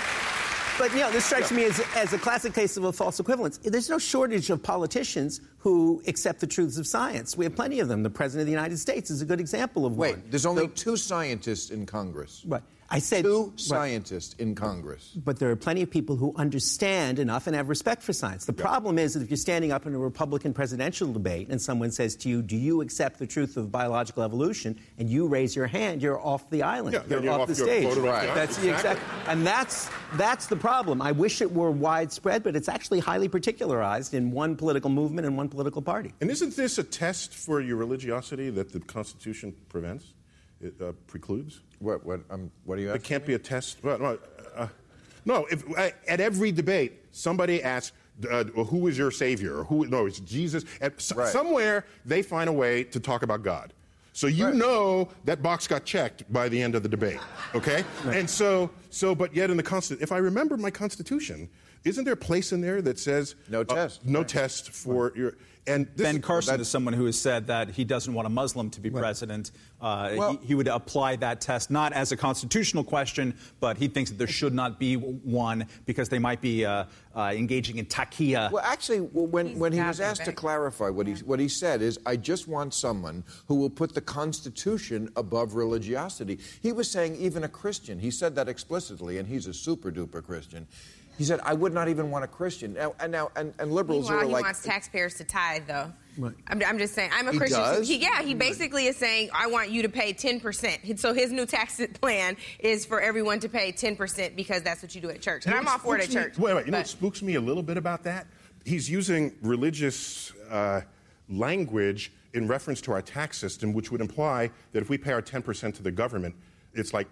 but you know, this strikes me as, as a classic case of a false equivalence. There's no shortage of politicians who accept the truths of science. We have plenty of them. The President of the United States is a good example of Wait, one. there's only The- two scientists in Congress. Right. I said Two right. scientists in Congress. But there are plenty of people who understand enough and have respect for science. The problem is that if you're standing up in a Republican presidential debate and someone says to you, Do you accept the truth of biological evolution? and you raise your hand, you're off the island. Yeah, you're, you're off, off- the stage. off. That's the Exactly. exact and that's that's the problem. I wish it were widespread, but it's actually highly particularized in one political movement and one political party. And isn't this a test for your religiosity that the Constitution prevents, it uh, precludes? What? What? Um, what are you Asking? It can't be a test. Well, no, uh, no if, uh, at every debate, somebody asks, uh, "Who is your savior?" Or who? No, it's Jesus. S- Right. Somewhere they find a way to talk about God. So you Right. know that box got checked by the end of the debate, okay? And so, so, but yet in the Constitution, if I remember my Constitution, isn't there a place in there that says No uh, test. no test for your? And this Ben is- Carson that- is someone who has said that he doesn't want a Muslim to be president. Uh, Well- he, he would apply that test not as a constitutional question, but he thinks that there should not be one because they might be uh, uh, engaging in taqiyya. Well, actually, when, He's when he was asked to clarify, what he, what he said is, I just want someone who will put the Constitution above religiosity. He was saying, even a Christian. He said that explicitly, and he's a super duper Christian. He said, I would not even want a Christian. Now, and, now, and, and liberals Meanwhile, are he like. wants taxpayers to tithe, though. Right. I'm, I'm just saying. I'm a He Christian. too. does? He, yeah, he basically is saying, I want you to pay 10%. So his new tax plan is for everyone to pay 10% because that's what you do at church. And You I'm know all for it at spooks me- church. Wait, wait. You know what spooks me a little bit about that? He's using religious uh, language in reference to our tax system, which would imply that if we pay our 10% to the government, it's like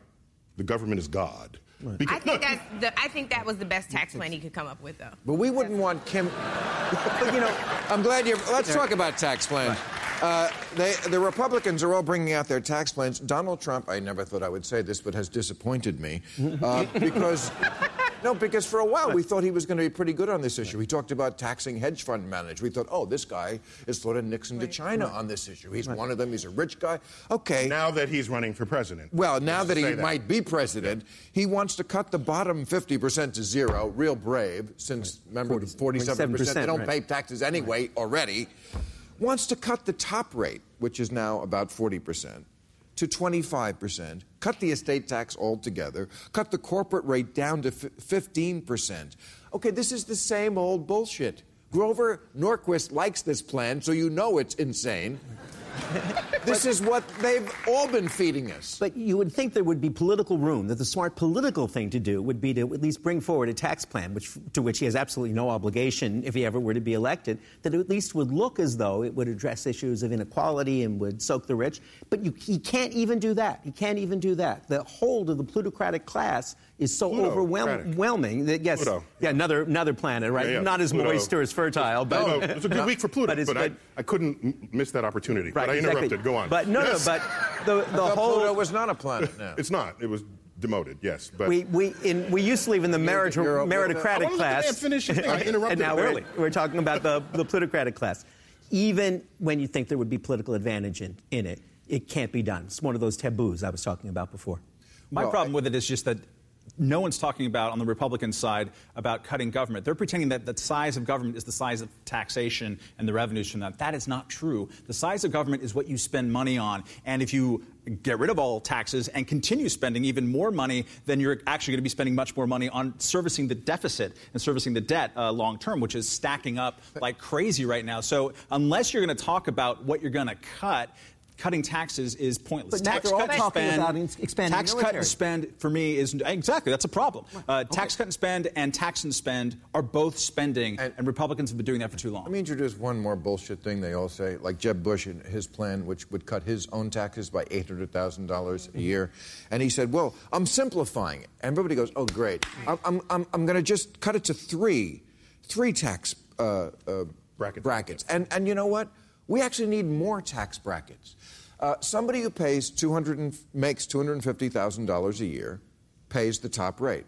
the government is God. Because- I think, that's the, I think that was the best tax plan he could come up with, though. But we wouldn't want Kim. but you know, I'm glad you're. Let's talk about tax plans. Uh, they, the Republicans are all bringing out their tax plans. Donald Trump, I never thought I would say this, but has disappointed me uh, because. No, because for a while we thought he was going to be pretty good on this issue. He talked about taxing hedge fund managers. We thought, oh, this guy is sort of Nixon to China on this issue. He's one of them. He's a rich guy. Okay. now that he's running for president. Well, now that he say might be president, he wants to cut the bottom 50% to zero, real brave, since, remember, 47%, they don't right. pay taxes anyway already. Wants to cut the top rate, which is now about 40%, to 25%, cut the estate tax altogether, cut the corporate rate down to f- 15%. Okay, this is the same old bullshit. Grover Norquist likes this plan, so you know it's insane. this is what they've all been feeding us. But you would think there would be political room, that the smart political thing to do would be to at least bring forward a tax plan, which, to which he has absolutely no obligation if he ever were to be elected, that at least would look as though it would address issues of inequality and would soak the rich. But you, he can't even do that. He can't even do that. The hold of the plutocratic class is so Plutocratic. overwhelming that, yes, Pluto. yeah, another, another planet, right? Yeah, yeah. Not as Pluto. moist or as fertile, but. No, it's a good week for Pluto, but but, it's- I, but- I couldn't miss that opportunity. Right, but I exactly. interrupted. Go on. But no, Yes. no, but the, the I whole. Pluto was not a planet now. It's not. It was demoted, yes. But We, we, in, we used to live in the merit, you're a- I meritocratic wanted the man class. finish his thing. I interrupted and now him. we're, we're talking about the, the plutocratic class. Even when you think there would be political advantage in, in it, it can't be done. It's one of those taboos I was talking about before. My Well, problem with it is just that no one's talking about on the Republican side about cutting government. They're pretending that the size of government is the size of taxation and the revenues from that. That is not true. The size of government is what you spend money on. And if you get rid of all taxes and continue spending even more money, then you're actually going to be spending much more money on servicing the deficit and servicing the debt uh, long term, which is stacking up like crazy right now. So unless you're going to talk about what you're going to cut, cutting taxes is pointless. But Matt, tax they're all cut talking spend, about expanding tax cut and spend for me is exactly that's a problem. Uh, Tax cut and spend and tax and spend are both spending, and, And- Republicans have been doing that for too long. Let me introduce one more bullshit thing they all say, like Jeb Bush and his plan, which would cut his own taxes by $800,000 a year. And he said, Well, I'm simplifying it. And everybody goes, Oh, great. I'm, I'm, I'm, I'm going to just cut it to three, three tax uh, uh, Brackets. brackets. And, and you know what? We actually need more tax brackets. Uh, somebody who pays 200 and, makes $250,000 a year pays the top rate.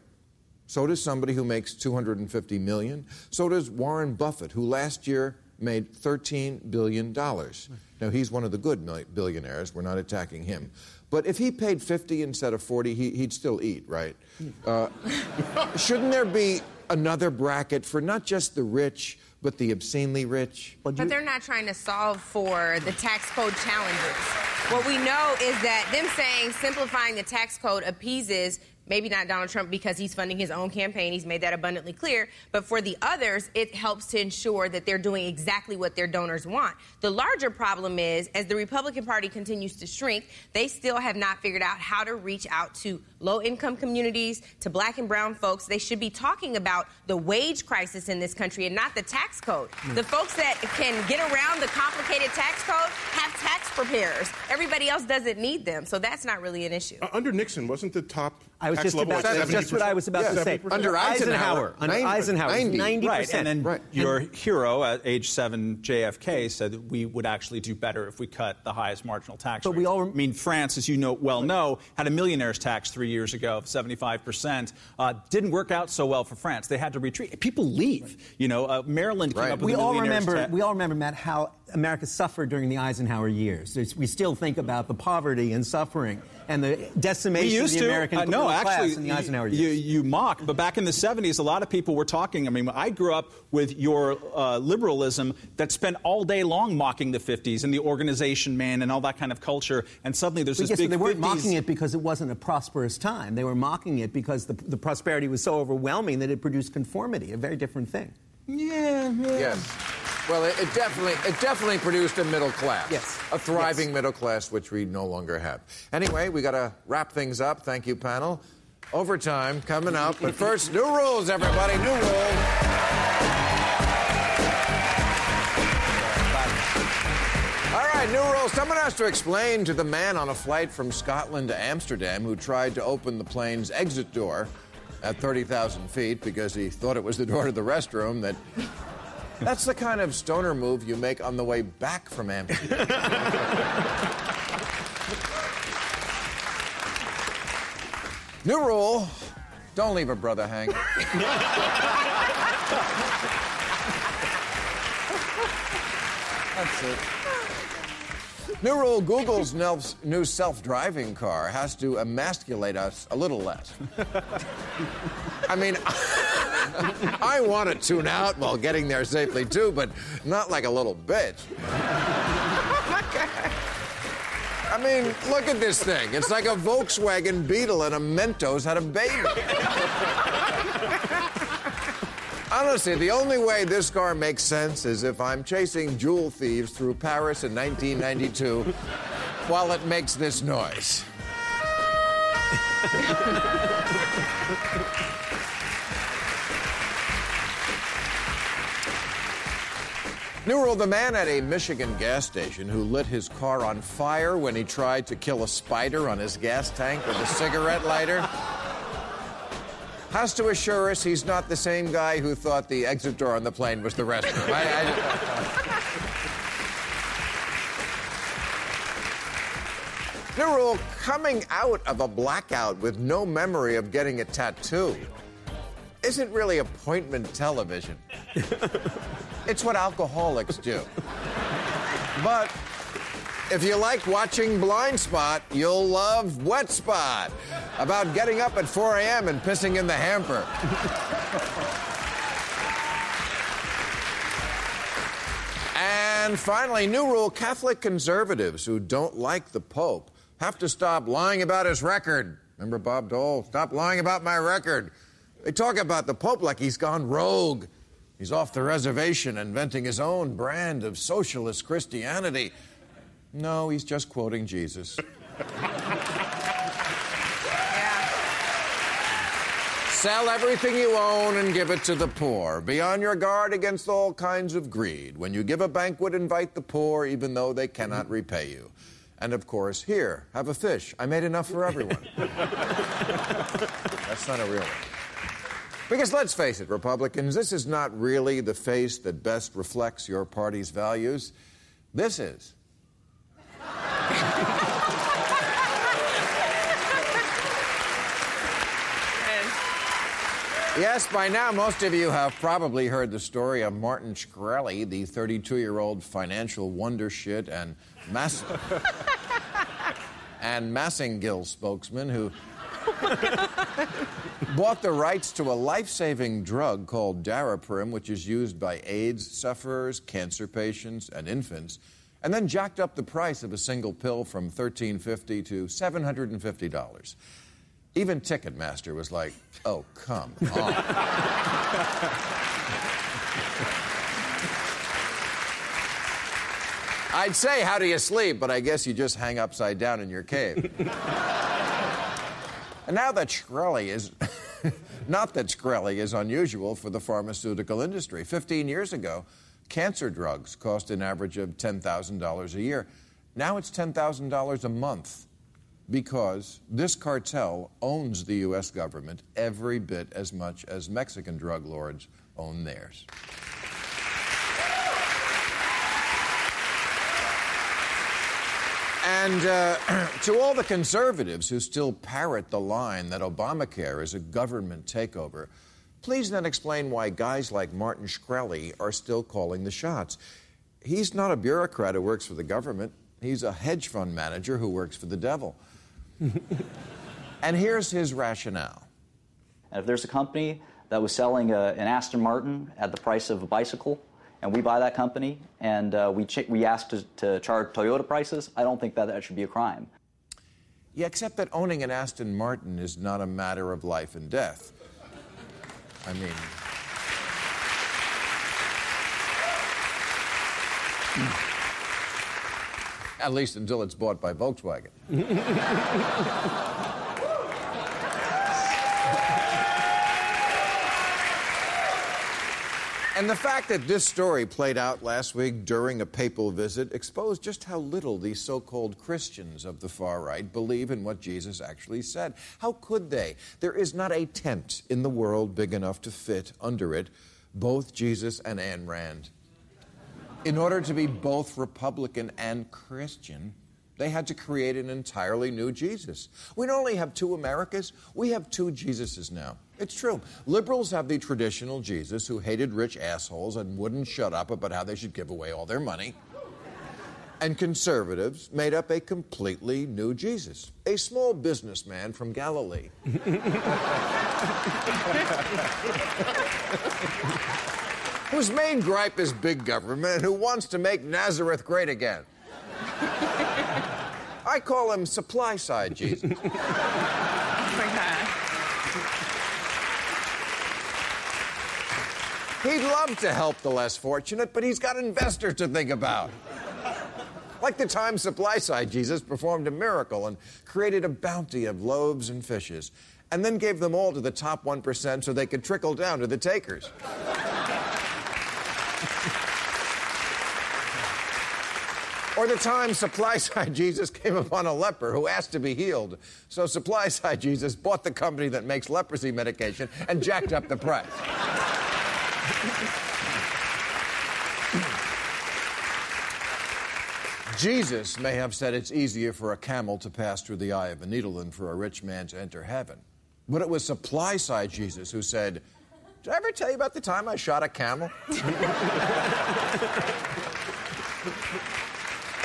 So does somebody who makes 250 million. So does Warren Buffett, who last year made 13 billion dollars. Now he's one of the good billionaires. We're not attacking him. But if he paid 50 instead of 40, he, he'd still eat, right? Uh, shouldn't there be another bracket for not just the rich, but the obscenely rich? But they're not trying to solve for the tax code challenges. What we know is that them saying simplifying the tax code appeases maybe not Donald Trump because he's funding his own campaign. He's made that abundantly clear. But for the others, it helps to ensure that they're doing exactly what their donors want. The larger problem is as the Republican Party continues to shrink, they still have not figured out how to reach out to low income communities, to black and brown folks. They should be talking about the wage crisis in this country and not the tax code. The folks that can get around the complicated tax code have tax preparers. Everybody else doesn't need them. So that's not really an issue. Uh, under Nixon, wasn't the top I was tax just level about like that's just what I was about to say. 70%? Under Eisenhower, under 90, Eisenhower, 90. 90 Right, and then Right. your hero at age seven, JFK, said that we would actually do better if we cut the highest marginal tax But rate. we all- I mean, France, as you know well know, had a millionaire's tax three years ago of 75 percent. Uh, didn't work out so well for France. They had to retreat. People leave. You know, uh, Maryland came Right. up with we a all remember. tax. We all remember, Matt, how America suffered during the Eisenhower years. There's, we still think about the poverty and suffering and the decimation We used of the to. American Uh, no, actually, class in the Eisenhower years. you mock, but back in the 70s, a lot of people were talking. I mean, I grew up with your uh, liberalism that spent all day long mocking the 50s and the organization man and all that kind of culture, and suddenly there's But this yes, big they weren't 50s mocking it because it wasn't a prosperous time. They were mocking it because the, the prosperity was so overwhelming that it produced conformity, a very different thing. Yeah, yeah. Yes. Well, it, it definitely it definitely produced a middle class. Yes. A thriving Yes. middle class, which we no longer have. Anyway, we got to wrap things up. Thank you, panel. Overtime coming up, but first, new rules, everybody. New rules. All right, new rules. Someone has to explain to the man on a flight from Scotland to Amsterdam who tried to open the plane's exit door at 30,000 feet because he thought it was the door to the restroom that that's the kind of stoner move you make on the way back from Amsterdam. New rule don't leave a brother hanging. That's it. New rule Google's new self driving car has to emasculate us a little less. I mean, I want to tune out while getting there safely too, but not like a little bitch. I mean, look at this thing. It's like a Volkswagen Beetle and a Mentos had a baby. Honestly, the only way this car makes sense is if I'm chasing jewel thieves through Paris in 1992 while it makes this noise. New rule the man at a Michigan gas station who lit his car on fire when he tried to kill a spider on his gas tank with a cigarette lighter has to assure us he's not the same guy who thought the exit door on the plane was the restroom. I, I... New rule coming out of a blackout with no memory of getting a tattoo isn't really appointment television. it's what alcoholics do. But if you like watching Blind Spot, you'll love Wet Spot about getting up at 4 a.m. and pissing in the hamper. and finally, new rule Catholic conservatives who don't like the Pope have to stop lying about his record. Remember Bob Dole? Stop lying about my record. They talk about the Pope like he's gone rogue. He's off the reservation inventing his own brand of socialist Christianity. No, he's just quoting Jesus. Sell everything you own and give it to the poor. Be on your guard against all kinds of greed. When you give a banquet, invite the poor, even though they cannot repay you. And of course, here, have a fish. I made enough for everyone. That's not a real one. Because let's face it, Republicans, this is not really the face that best reflects your party's values. This is. Yes, by now, most of you have probably heard the story of Martin Shkreli, the 32 year old financial wondershit and mass. and Massengill spokesman who bought the rights to a life saving drug called Daraprim, which is used by AIDS sufferers, cancer patients, and infants, and then jacked up the price of a single pill from $13.50 to $750. Even Ticketmaster was like, oh, come on. I'd say, how do you sleep? But I guess you just hang upside down in your cave. and now that Shkreli is. Not that Shkreli is unusual for the pharmaceutical industry. 15 years ago, cancer drugs cost an average of $10,000 a year. Now it's $10,000 a month because this cartel owns the U.S. government every bit as much as Mexican drug lords own theirs. And uh, to all the conservatives who still parrot the line that Obamacare is a government takeover, please then explain why guys like Martin Shkreli are still calling the shots. He's not a bureaucrat who works for the government, he's a hedge fund manager who works for the devil. and here's his rationale. And if there's a company that was selling a, an Aston Martin at the price of a bicycle, and we buy that company and uh, we, ch- we ask to, to charge Toyota prices, I don't think that that should be a crime. Yeah, except that owning an Aston Martin is not a matter of life and death. I mean, at least until it's bought by Volkswagen. And the fact that this story played out last week during a papal visit exposed just how little these so called Christians of the far right believe in what Jesus actually said. How could they? There is not a tent in the world big enough to fit under it both Jesus and Ayn Rand. In order to be both Republican and Christian, they had to create an entirely new Jesus. We not only have two Americas, we have two Jesuses now. It's true. Liberals have the traditional Jesus who hated rich assholes and wouldn't shut up about how they should give away all their money. And conservatives made up a completely new Jesus, a small businessman from Galilee. whose main gripe is big government and who wants to make Nazareth great again. I call him supply side Jesus. Oh my God. He'd love to help the less fortunate, but he's got investors to think about. Like the time supply side Jesus performed a miracle and created a bounty of loaves and fishes, and then gave them all to the top 1% so they could trickle down to the takers. Or the time supply side Jesus came upon a leper who asked to be healed. So supply side Jesus bought the company that makes leprosy medication and jacked up the price. Jesus may have said it's easier for a camel to pass through the eye of a needle than for a rich man to enter heaven. But it was supply side Jesus who said, Did I ever tell you about the time I shot a camel?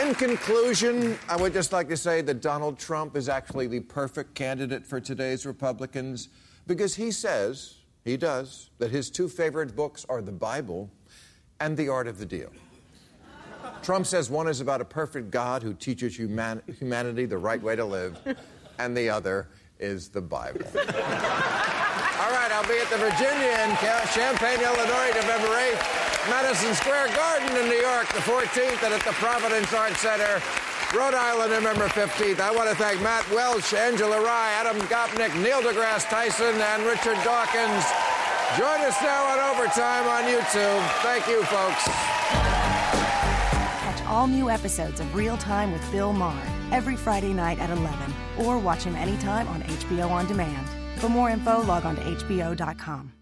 In conclusion, I would just like to say that Donald Trump is actually the perfect candidate for today's Republicans because he says, he does, that his two favorite books are the Bible and The Art of the Deal. Trump says one is about a perfect God who teaches human- humanity the right way to live, and the other is the Bible. All right, I'll be at the Virginia in Champaign, Illinois, November 8th, Madison Square Garden in New York, the 14th, and at the Providence Art Center Rhode Island, November 15th. I want to thank Matt Welch, Angela Rye, Adam Gopnik, Neil deGrasse Tyson, and Richard Dawkins. Join us now on Overtime on YouTube. Thank you, folks. Catch all new episodes of Real Time with Bill Maher every Friday night at 11 or watch him anytime on HBO On Demand. For more info, log on to HBO.com.